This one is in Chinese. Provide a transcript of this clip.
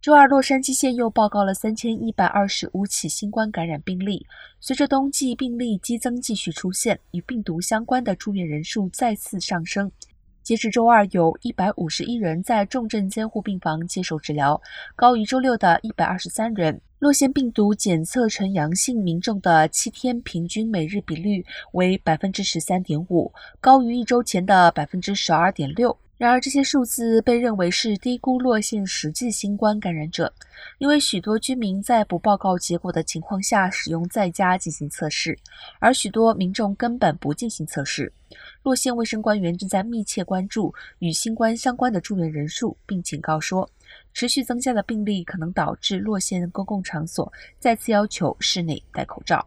周二，洛杉矶县又报告了三千一百二十五起新冠感染病例。随着冬季病例激增继续出现，与病毒相关的住院人数再次上升。截至周二，有一百五十一人在重症监护病房接受治疗，高于周六的一百二十三人。洛县病毒检测呈阳性民众的七天平均每日比率为百分之十三点五，高于一周前的百分之十二点六。然而，这些数字被认为是低估洛县实际新冠感染者，因为许多居民在不报告结果的情况下使用在家进行测试，而许多民众根本不进行测试。洛县卫生官员正在密切关注与新冠相关的住院人数，并警告说，持续增加的病例可能导致洛县公共场所再次要求室内戴口罩。